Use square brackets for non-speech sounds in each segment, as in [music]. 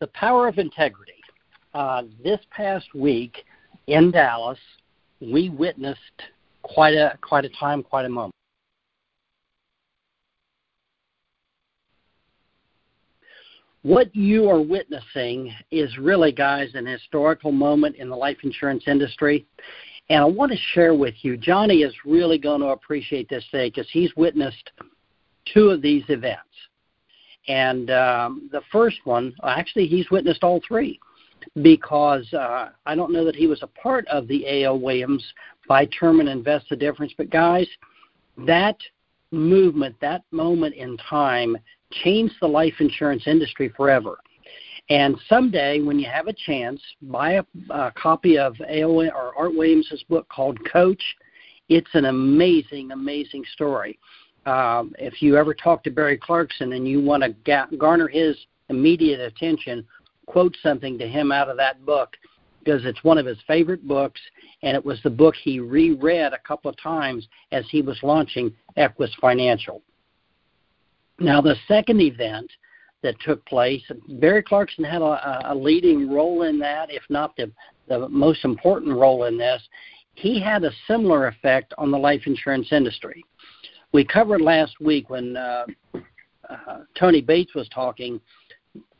the power of integrity. Uh, this past week in Dallas, we witnessed quite a quite a time, quite a moment. What you are witnessing is really, guys, an historical moment in the life insurance industry. And I want to share with you, Johnny is really going to appreciate this day because he's witnessed two of these events. And um, the first one, actually, he's witnessed all three because uh, I don't know that he was a part of the A.L. Williams buy term and invest the difference. But guys, that movement, that moment in time changed the life insurance industry forever. And someday, when you have a chance, buy a, a copy of A.L. or Art Williams' book called Coach. It's an amazing, amazing story. Um, if you ever talk to Barry Clarkson and you want to ga- garner his immediate attention, quote something to him out of that book because it's one of his favorite books, and it was the book he reread a couple of times as he was launching Equis Financial. Now, the second event that took place, Barry Clarkson had a, a leading role in that, if not the, the most important role in this. He had a similar effect on the life insurance industry. We covered last week when uh, uh, Tony Bates was talking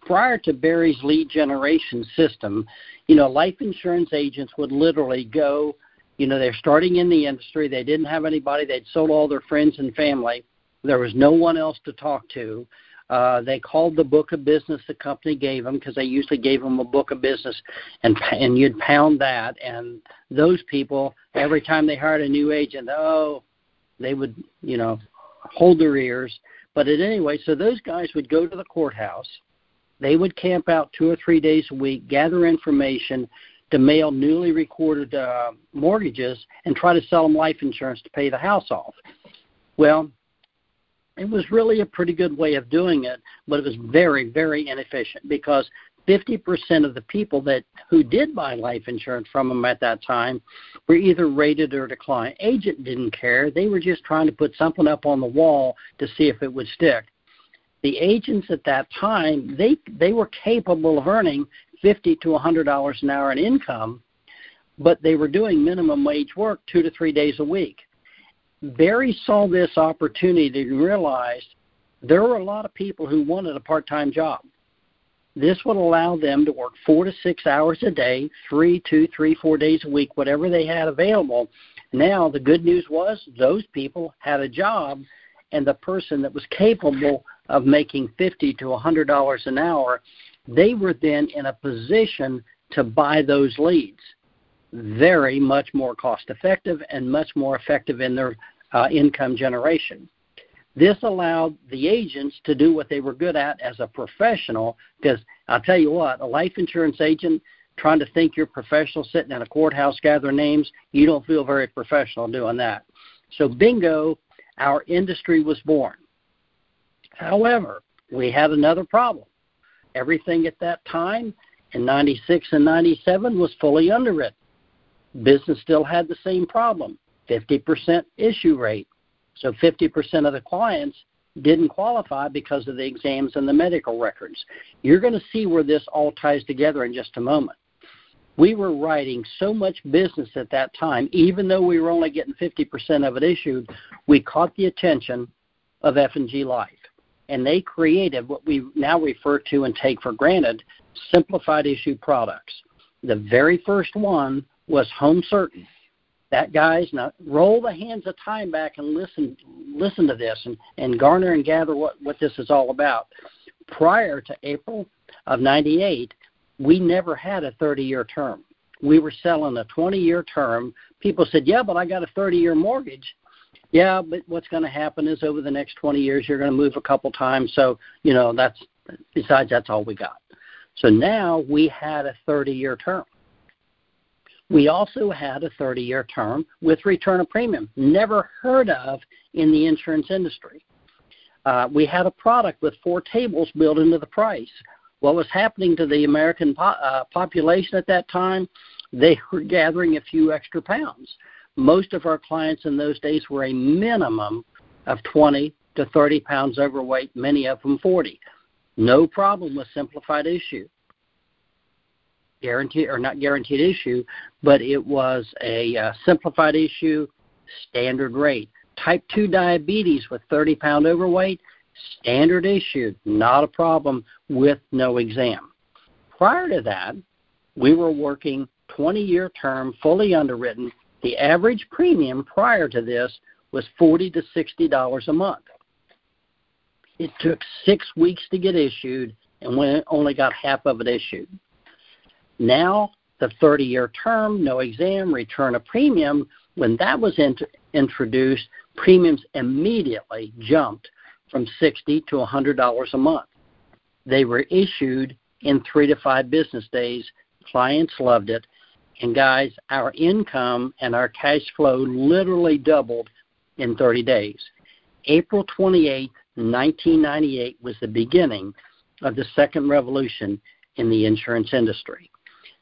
prior to Barry's lead generation system, you know, life insurance agents would literally go, you know, they're starting in the industry, they didn't have anybody, they'd sold all their friends and family, there was no one else to talk to. Uh, they called the book of business the company gave them because they usually gave them a book of business, and and you'd pound that. And those people, every time they hired a new agent, oh, they would you know hold their ears. But at any so those guys would go to the courthouse they would camp out two or three days a week, gather information to mail newly recorded uh, mortgages, and try to sell them life insurance to pay the house off. Well, it was really a pretty good way of doing it, but it was very, very inefficient because 50% of the people that who did buy life insurance from them at that time were either rated or declined. Agent didn't care; they were just trying to put something up on the wall to see if it would stick the agents at that time they they were capable of earning fifty to a hundred dollars an hour in income, but they were doing minimum wage work two to three days a week. Barry saw this opportunity and realized there were a lot of people who wanted a part time job. This would allow them to work four to six hours a day, three, two, three, four days a week, whatever they had available. Now, the good news was those people had a job, and the person that was capable of making fifty to a hundred dollars an hour, they were then in a position to buy those leads. Very much more cost effective and much more effective in their uh, income generation. This allowed the agents to do what they were good at as a professional. Because I'll tell you what, a life insurance agent trying to think you're professional sitting in a courthouse gathering names, you don't feel very professional doing that. So, bingo, our industry was born. However, we had another problem. Everything at that time in 96 and 97 was fully underwritten. Business still had the same problem 50% issue rate. So 50% of the clients didn't qualify because of the exams and the medical records. You're going to see where this all ties together in just a moment. We were writing so much business at that time, even though we were only getting 50% of it issued, we caught the attention of F&G Life and they created what we now refer to and take for granted simplified issue products. The very first one was Home Certain. That guys now roll the hands of time back and listen listen to this and, and garner and gather what, what this is all about. Prior to April of ninety eight, we never had a thirty year term. We were selling a twenty year term. People said, Yeah, but I got a thirty year mortgage yeah, but what's going to happen is over the next 20 years, you're going to move a couple times. So, you know, that's besides that's all we got. So now we had a 30 year term. We also had a 30 year term with return of premium, never heard of in the insurance industry. Uh, we had a product with four tables built into the price. What was happening to the American po- uh, population at that time? They were gathering a few extra pounds. Most of our clients in those days were a minimum of 20 to 30 pounds overweight, many of them 40. No problem with simplified issue. Guaranteed or not guaranteed issue, but it was a uh, simplified issue, standard rate. Type 2 diabetes with 30 pound overweight, standard issue, not a problem with no exam. Prior to that, we were working 20 year term, fully underwritten. The average premium prior to this was 40 to $60 a month. It took six weeks to get issued, and we only got half of it issued. Now, the 30 year term, no exam, return of premium, when that was int- introduced, premiums immediately jumped from 60 to $100 a month. They were issued in three to five business days. Clients loved it. And guys, our income and our cash flow literally doubled in 30 days. April 28, 1998 was the beginning of the second revolution in the insurance industry.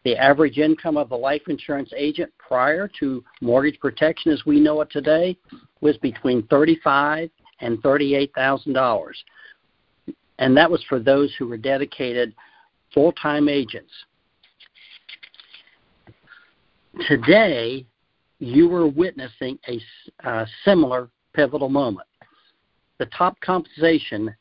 The average income of a life insurance agent prior to mortgage protection as we know it today was between 35 and $38,000. And that was for those who were dedicated full-time agents. Today, you are witnessing a uh, similar pivotal moment. The top compensation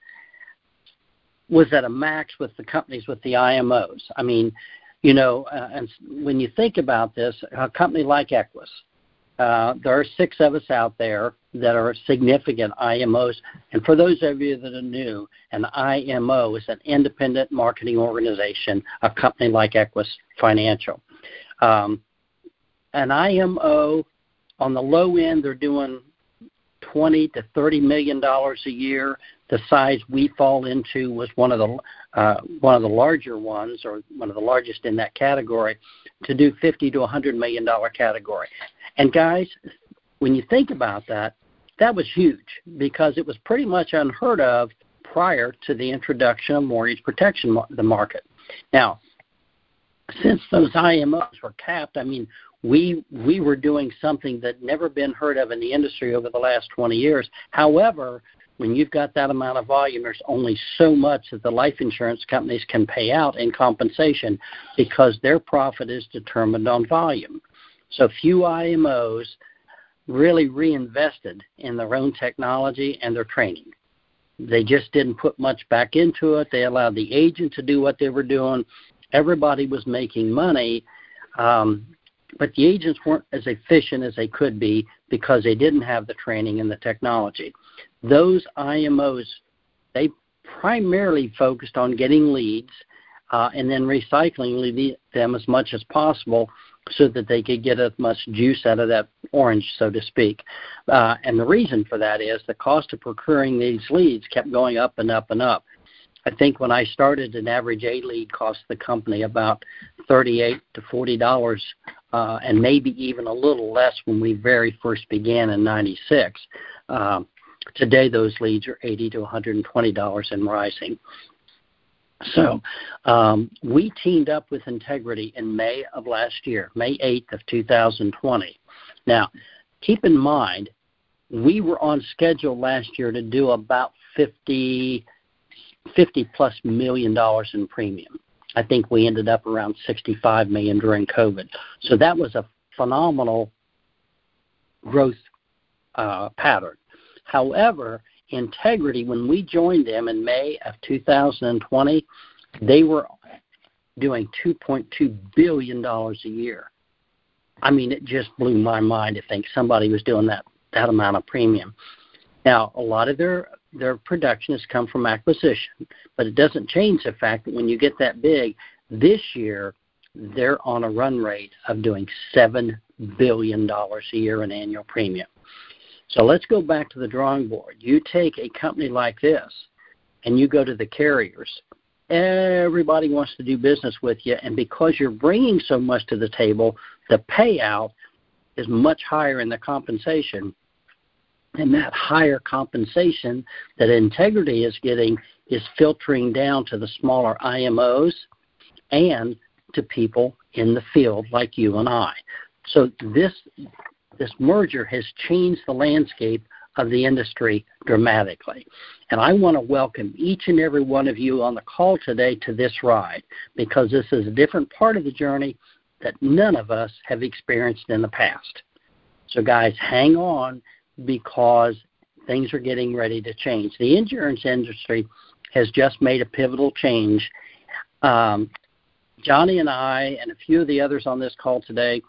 was at a max with the companies with the IMOs. I mean, you know, uh, and when you think about this, a company like Equis, uh, there are six of us out there that are significant IMOs. And for those of you that are new, an IMO is an independent marketing organization, a company like Equis Financial. Um, an IMO on the low end, they're doing 20 to 30 million dollars a year. The size we fall into was one of the uh, one of the larger ones, or one of the largest in that category, to do 50 to 100 million dollar category. And guys, when you think about that, that was huge because it was pretty much unheard of prior to the introduction of mortgage protection the market. Now, since those IMOs were capped, I mean, we we were doing something that never been heard of in the industry over the last 20 years. However, when you've got that amount of volume, there's only so much that the life insurance companies can pay out in compensation because their profit is determined on volume. So few IMOs really reinvested in their own technology and their training. They just didn't put much back into it. They allowed the agent to do what they were doing. Everybody was making money, um, but the agents weren't as efficient as they could be because they didn't have the training and the technology. Those IMOs, they primarily focused on getting leads uh, and then recycling them as much as possible so that they could get as much juice out of that orange, so to speak. Uh, and the reason for that is the cost of procuring these leads kept going up and up and up. I think when I started, an average A lead cost the company about thirty-eight to forty dollars, uh, and maybe even a little less when we very first began in '96. Uh, today, those leads are 80 to one hundred and twenty dollars and rising. So um, we teamed up with Integrity in May of last year, May 8th of 2020. Now, keep in mind, we were on schedule last year to do about 50, 50 plus million dollars in premium. I think we ended up around 65 million during COVID. So that was a phenomenal growth uh, pattern. However, Integrity, when we joined them in May of 2020, they were doing $2.2 billion a year. I mean, it just blew my mind to think somebody was doing that, that amount of premium. Now, a lot of their, their production has come from acquisition, but it doesn't change the fact that when you get that big, this year they're on a run rate of doing $7 billion a year in annual premium. So let's go back to the drawing board. You take a company like this and you go to the carriers. Everybody wants to do business with you, and because you're bringing so much to the table, the payout is much higher in the compensation. And that higher compensation that Integrity is getting is filtering down to the smaller IMOs and to people in the field like you and I. So this this merger has changed the landscape of the industry dramatically. And I want to welcome each and every one of you on the call today to this ride because this is a different part of the journey that none of us have experienced in the past. So, guys, hang on because things are getting ready to change. The insurance industry has just made a pivotal change. Um, Johnny and I, and a few of the others on this call today,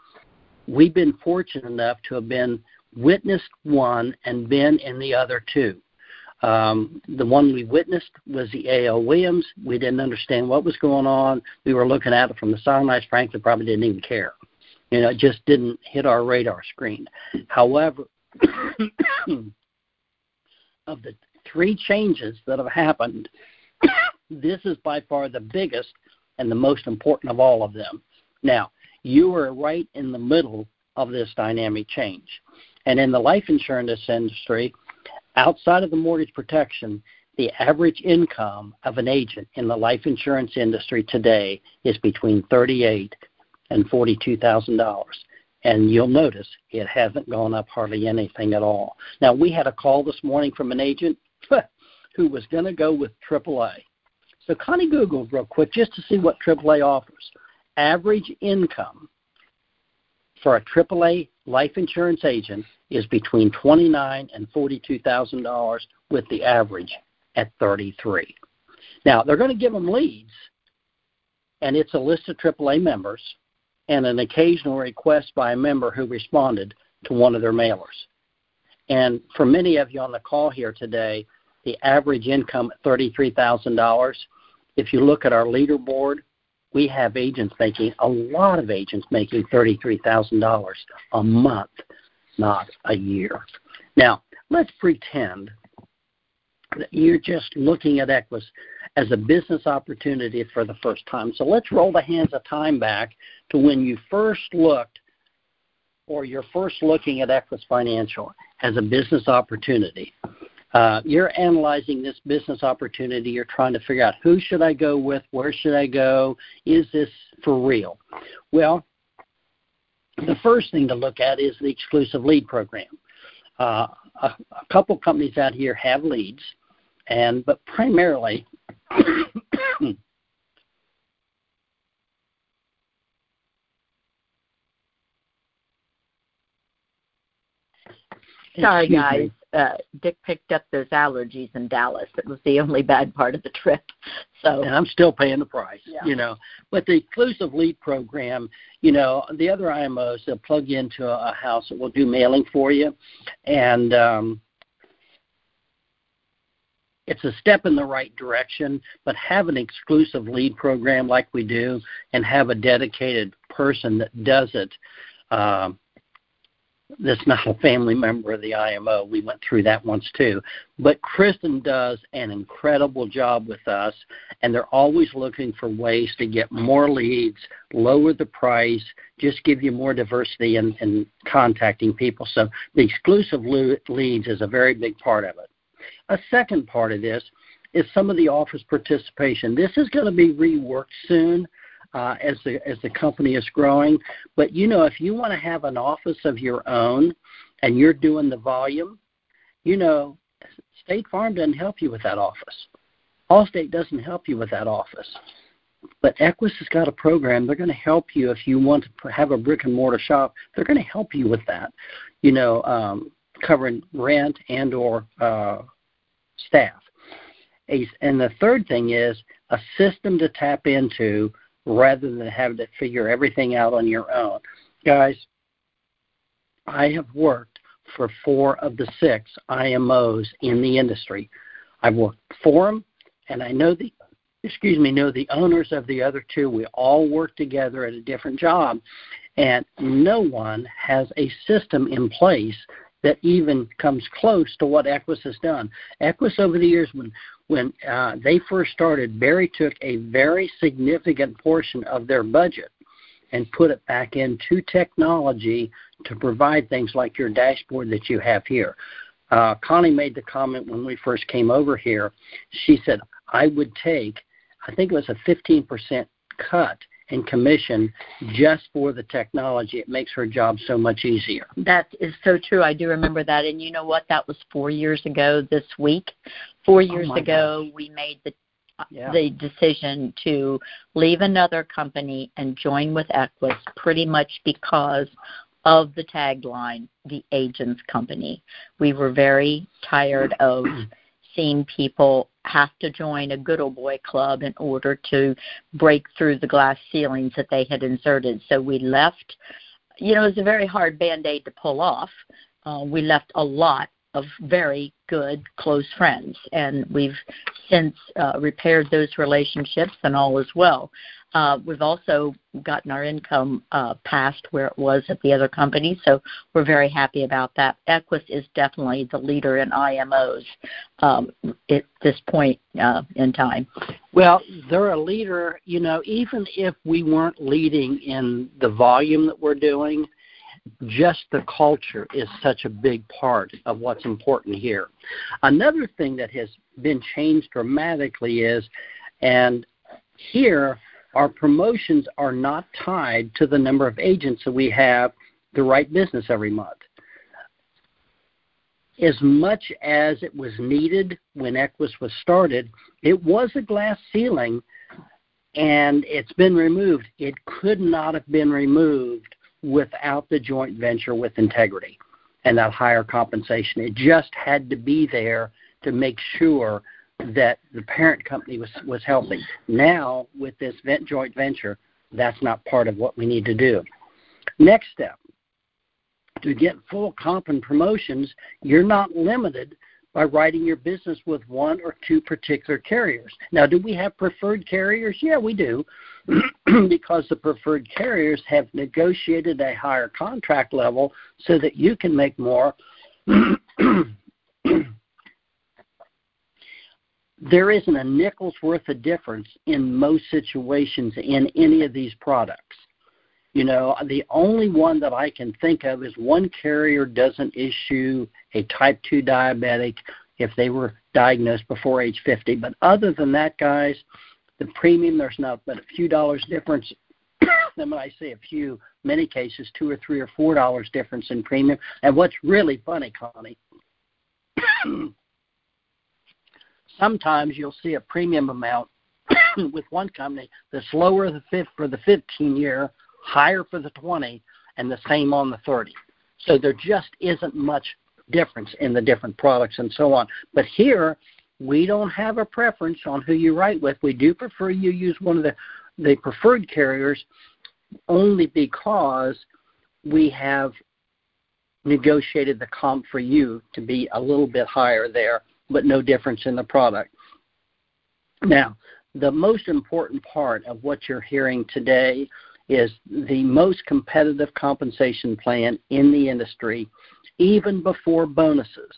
we've been fortunate enough to have been witnessed one and been in the other two. Um, the one we witnessed was the A.L. Williams. We didn't understand what was going on. We were looking at it from the sidelines. Frankly, probably didn't even care. You know, it just didn't hit our radar screen. However, [coughs] of the three changes that have happened, [coughs] this is by far the biggest and the most important of all of them. Now, you are right in the middle of this dynamic change. And in the life insurance industry, outside of the mortgage protection, the average income of an agent in the life insurance industry today is between thirty-eight and forty-two thousand dollars. And you'll notice it hasn't gone up hardly anything at all. Now we had a call this morning from an agent [laughs] who was going to go with AAA. So Connie Googled real quick just to see what AAA offers. Average income for a AAA life insurance agent is between twenty-nine and forty-two thousand dollars, with the average at thirty-three. Now they're going to give them leads, and it's a list of AAA members and an occasional request by a member who responded to one of their mailers. And for many of you on the call here today, the average income at $33,000, if you look at our leaderboard, we have agents making, a lot of agents making $33,000 a month, not a year. Now, let's pretend that you're just looking at Equis as a business opportunity for the first time. So let's roll the hands of time back to when you first looked or you're first looking at Equis Financial as a business opportunity. Uh, you're analyzing this business opportunity. You're trying to figure out who should I go with, where should I go, is this for real? Well, the first thing to look at is the exclusive lead program. Uh, a, a couple companies out here have leads, and but primarily [coughs] Sorry, guys. Uh, Dick picked up those allergies in Dallas. It was the only bad part of the trip. [laughs] So, and I'm still paying the price. Yeah. You know, but the exclusive lead program, you know, the other IMOs they'll plug you into a, a house that will do mailing for you, and um, it's a step in the right direction, but have an exclusive lead program like we do and have a dedicated person that does it. Um, that's not a family member of the IMO. We went through that once too. But Kristen does an incredible job with us, and they're always looking for ways to get more leads, lower the price, just give you more diversity in, in contacting people. So the exclusive leads is a very big part of it. A second part of this is some of the office participation. This is going to be reworked soon uh, as the as the company is growing. But you know, if you want to have an office of your own and you're doing the volume, you know, State Farm doesn't help you with that office. Allstate doesn't help you with that office. But Equis has got a program. They're going to help you if you want to have a brick and mortar shop. They're going to help you with that. You know, um, covering rent and or uh, staff. And the third thing is a system to tap into rather than having to figure everything out on your own. Guys, I have worked for four of the six IMOs in the industry. I've worked for them, and I know the excuse me know the owners of the other two. We all work together at a different job, and no one has a system in place that even comes close to what Equis has done. Equis over the years, when when uh, they first started, Barry took a very significant portion of their budget and put it back into technology to provide things like your dashboard that you have here. Uh, Connie made the comment when we first came over here. She said, I would take, I think it was a 15% cut in commission just for the technology. It makes her job so much easier. That is so true. I do remember that. And you know what? That was four years ago this week. Four oh, years oh ago, gosh. we made the yeah. the decision to leave another company and join with Equis pretty much because of the tagline, the agent's company. We were very tired of [clears throat] seeing people have to join a good old boy club in order to break through the glass ceilings that they had inserted. So we left. You know, it was a very hard band aid to pull off. Uh, we left a lot of very good close friends, and we've since uh, repaired those relationships, and all is well. Uh, we've also gotten our income uh, past where it was at the other company, so we're very happy about that. Equis is definitely the leader in IMOs um, at this point uh, in time. Well, they're a leader. You know, even if we weren't leading in the volume that we're doing, just the culture is such a big part of what's important here. Another thing that has been changed dramatically is, and here our promotions are not tied to the number of agents that we have to write business every month. As much as it was needed when Equis was started, it was a glass ceiling and it's been removed. It could not have been removed without the joint venture with integrity and that higher compensation. It just had to be there to make sure that the parent company was was healthy. Now with this vent joint venture, that's not part of what we need to do. Next step, to get full comp and promotions, you're not limited by writing your business with one or two particular carriers. Now, do we have preferred carriers? Yeah, we do, [clears throat] because the preferred carriers have negotiated a higher contract level so that you can make more [clears throat] there isn't a nickel's worth of difference in most situations in any of these products. You know, the only one that I can think of is one carrier doesn't issue a type 2 diabetic if they were diagnosed before age 50. But other than that, guys, the premium, there's not but a few dollars difference. [coughs] then when I say a few, many cases, two or three or four dollars difference in premium. And what's really funny, Connie, sometimes you'll see a premium amount [coughs] with one company that's lower for the 15 year, higher for the 20, and the same on the 30. So there just isn't much difference in the different products and so on. But here, we don't have a preference on who you write with. We do prefer you use one of the, the preferred carriers only because we have negotiated the comp for you to be a little bit higher there but no difference in the product. Now, the most important part of what you're hearing today is the most competitive compensation plan in the industry, even before bonuses.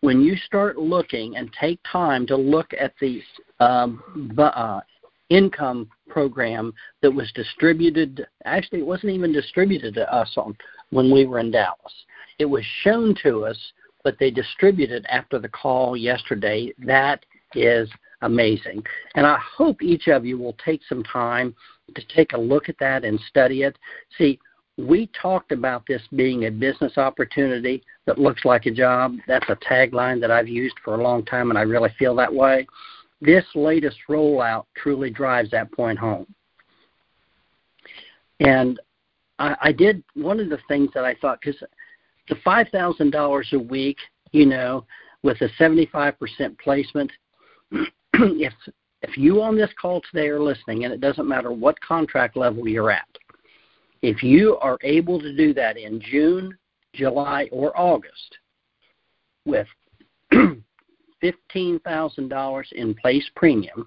When you start looking and take time to look at the um, uh, income program that was distributed, actually, it wasn't even distributed to us on when we were in Dallas. It was shown to us but they distributed after the call yesterday. That is amazing. And I hope each of you will take some time to take a look at that and study it. See, we talked about this being a business opportunity that looks like a job. That's a tagline that I've used for a long time, and I really feel that way. This latest rollout truly drives that point home. And I, I did one of the things that I thought, because the five thousand dollars a week, you know, with a seventy five percent placement, [clears throat] if if you on this call today are listening, and it doesn't matter what contract level you're at, if you are able to do that in June, July, or August with [clears throat] $15,000 in place premium,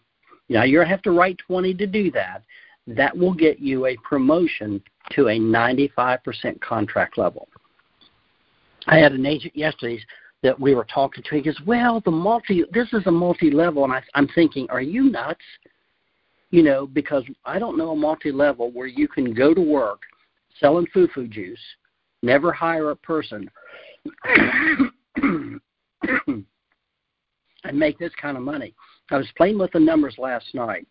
now you have to write 20 to do that. That will get you a promotion to a 95% contract level. I had an agent yesterday that we were talking to. He goes, "Well, the multi this is a multi-level," and I, I'm thinking, "Are you nuts?" You know, because I don't know a multi-level where you can go to work selling foo-foo juice, never hire a person, [coughs] and make this kind of money. I was playing with the numbers last night.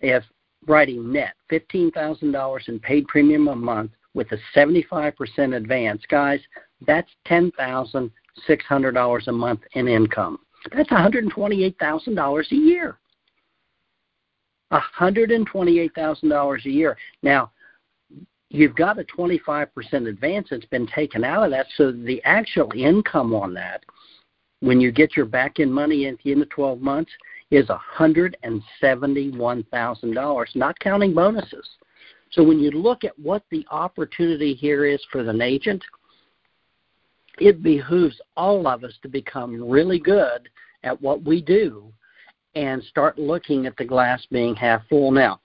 If writing net $15,000 in paid premium a month with a 75% advance, guys, that's $10,600 a month in income. That's $128,000 a year. $128,000 a year. Now, you've got a 25% advance that's been taken out of that, so the actual income on that, when you get your back end money at the end of 12 months, is $171,000, not counting bonuses. So when you look at what the opportunity here is for an agent, it behooves all of us to become really good at what we do and start looking at the glass being half full. Now,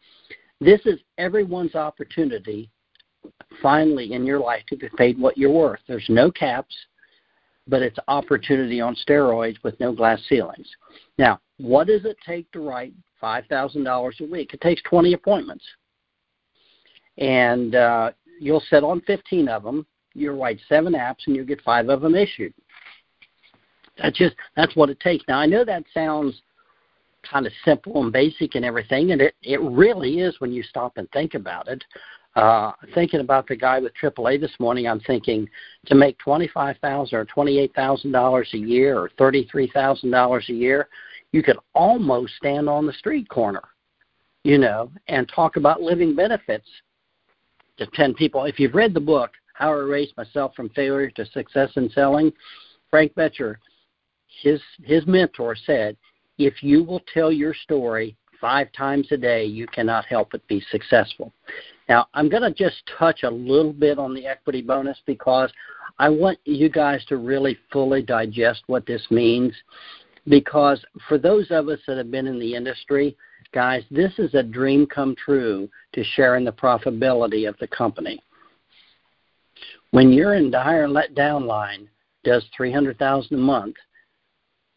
this is everyone's opportunity finally in your life to be paid what you're worth. There's no caps, but it's opportunity on steroids with no glass ceilings. Now, what does it take to write $5,000 a week? It takes 20 appointments. And uh, you'll sit on 15 of them. You'll write seven apps, and you'll get five of them issued. That's just that's what it takes. Now I know that sounds kind of simple and basic and everything, and it it really is when you stop and think about it. Uh, thinking about the guy with AAA this morning, I'm thinking to make twenty five thousand or twenty eight thousand dollars a year or thirty three thousand dollars a year, you could almost stand on the street corner, you know, and talk about living benefits to ten people. If you've read the book How I Raised Myself from Failure to Success in Selling, Frank Bettger, his his mentor said, if you will tell your story five times a day, you cannot help but be successful. Now, I'm going to just touch a little bit on the equity bonus because I want you guys to really fully digest what this means. Because for those of us that have been in the industry, guys, this is a dream come true to sharing the profitability of the company. When you're in dire let down line, does 300,000 a month,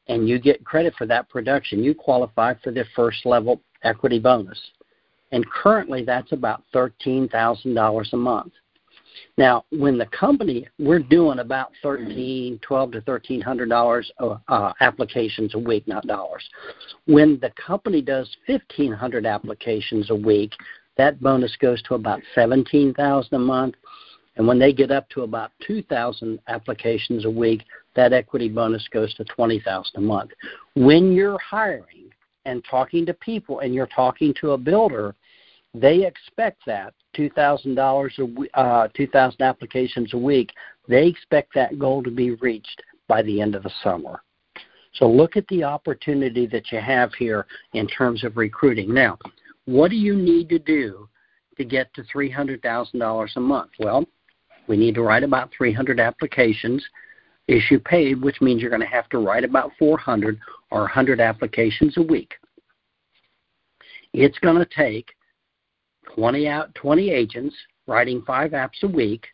and you get credit for that production, you qualify for the first level equity bonus and currently that's about $13,000 a month. Now, when the company, we're doing about thirteen, twelve to thirteen hundred dollars uh, uh, applications a week, not dollars. When the company does fifteen hundred applications a week, that bonus goes to about seventeen thousand a month. And when they get up to about two thousand applications a week, that equity bonus goes to twenty thousand a month. When you're hiring and talking to people, and you're talking to a builder, they expect that two thousand dollars a uh, two thousand applications a week. They expect that goal to be reached by the end of the summer. So look at the opportunity that you have here in terms of recruiting. Now, what do you need to do to get to three hundred thousand dollars a month? Well, we need to write about three hundred applications, issue paid, which means you're going to have to write about four hundred or hundred applications a week. It's going to take 20 out 20 agents writing five apps a week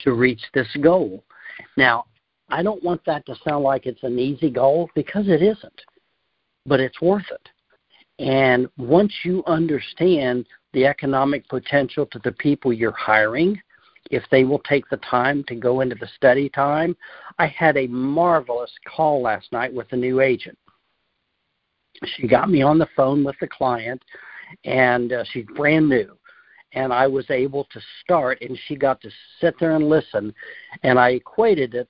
to reach this goal. Now, I don't want that to sound like it's an easy goal because it isn't, but it's worth it. And once you understand the economic potential to the people you're hiring, if they will take the time to go into the study time, I had a marvelous call last night with a new agent. She got me on the phone with the client and uh, she's brand new and I was able to start, and she got to sit there and listen. And I equated it.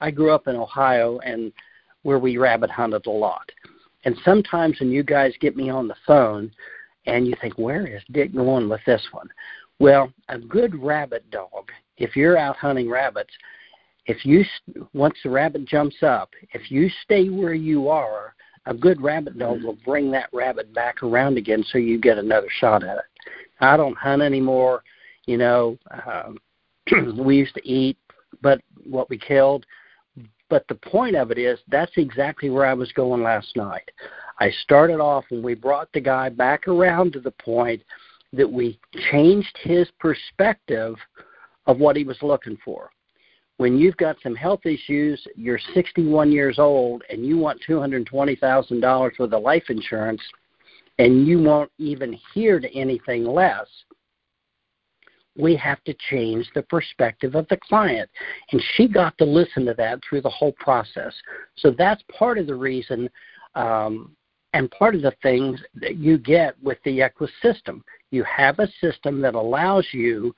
I grew up in Ohio, and where we rabbit hunted a lot. And sometimes when you guys get me on the phone, and you think, where is Dick going with this one? Well, a good rabbit dog, if you're out hunting rabbits, if you once the rabbit jumps up, if you stay where you are, a good rabbit dog will bring that rabbit back around again so you get another shot at it. I don't hunt anymore. You know, um, [clears throat] we used to eat, but what we killed. But the point of it is that's exactly where I was going last night. I started off and we brought the guy back around to the point that we changed his perspective of what he was looking for when you've got some health issues, you're 61 years old, and you want $220,000 worth of life insurance, and you won't even hear to anything less, we have to change the perspective of the client. And she got to listen to that through the whole process. So that's part of the reason um, and part of the things that you get with the Equis system. You have a system that allows you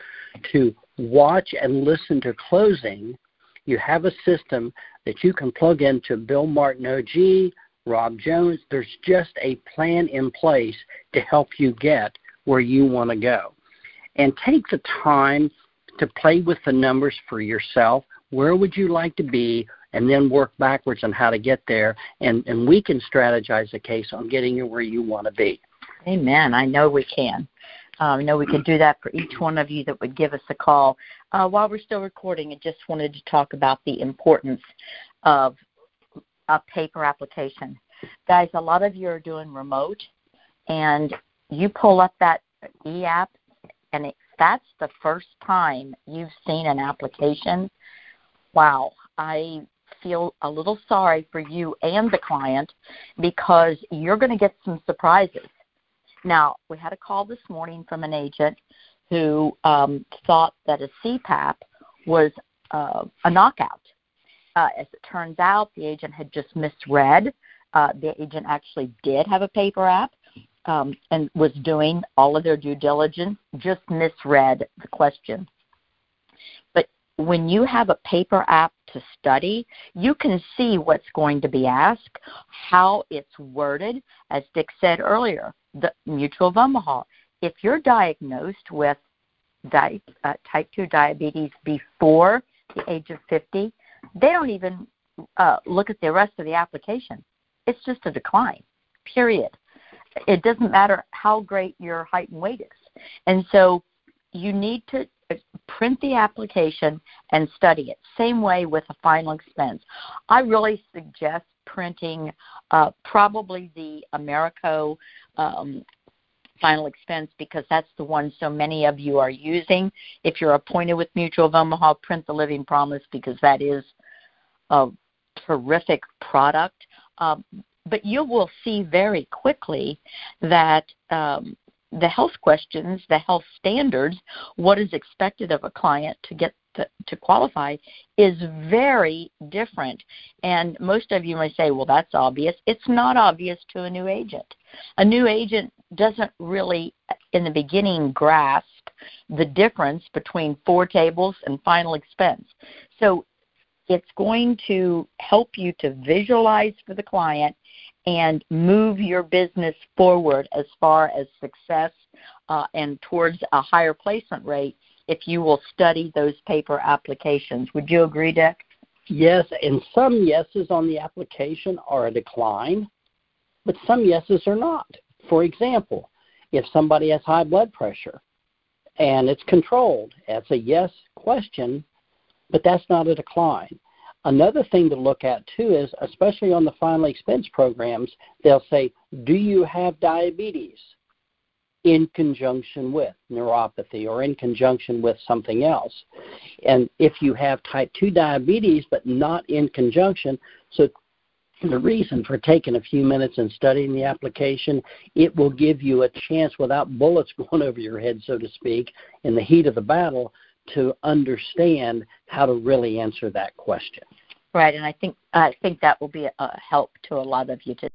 to watch and listen to closing. You have a system that you can plug into Bill Martin OG, Rob Jones. There's just a plan in place to help you get where you want to go. And take the time to play with the numbers for yourself. Where would you like to be? And then work backwards on how to get there. And, and we can strategize a case on getting you where you want to be. Amen. I know we can. Um, I know we can do that for each one of you that would give us a call. Uh, while we're still recording, I just wanted to talk about the importance of a paper application. Guys, a lot of you are doing remote, and you pull up that e app, and it, that's the first time you've seen an application. Wow, I feel a little sorry for you and the client because you're going to get some surprises. Now, we had a call this morning from an agent who um, thought that a CPAP was uh, a knockout. Uh, as it turns out, the agent had just misread. Uh, the agent actually did have a paper app um, and was doing all of their due diligence, just misread the question. But when you have a paper app to study, you can see what's going to be asked, how it's worded. As Dick said earlier, the Mutual Omaha. If you're diagnosed with di- uh, type 2 diabetes before the age of 50, they don't even uh, look at the rest of the application. It's just a decline, period. It doesn't matter how great your height and weight is. And so you need to print the application and study it. Same way with a final expense. I really suggest printing uh, probably the Americo um, final expense because that's the one so many of you are using. If you're appointed with Mutual of Omaha, print the Living Promise because that is a terrific product. Um, but you will see very quickly that um, the health questions, the health standards, what is expected of a client to get to, to qualify is very different. And most of you may say, well, that's obvious. It's not obvious to a new agent. A new agent doesn't really, in the beginning, grasp the difference between four tables and final expense. So it's going to help you to visualize for the client and move your business forward as far as success uh, and towards a higher placement rate if you will study those paper applications. Would you agree, Dick? Yes, and some yeses on the application are a decline, but some yeses are not. For example, if somebody has high blood pressure and it's controlled, that's a yes question, but that's not a decline. Another thing to look at too is, especially on the final expense programs, they'll say, Do you have diabetes? in conjunction with neuropathy or in conjunction with something else. And if you have type 2 diabetes but not in conjunction, so the reason for taking a few minutes and studying the application, it will give you a chance without bullets [laughs] going over your head, so to speak, in the heat of the battle to understand how to really answer that question. Right, and I think I think that will be a help to a lot of you today.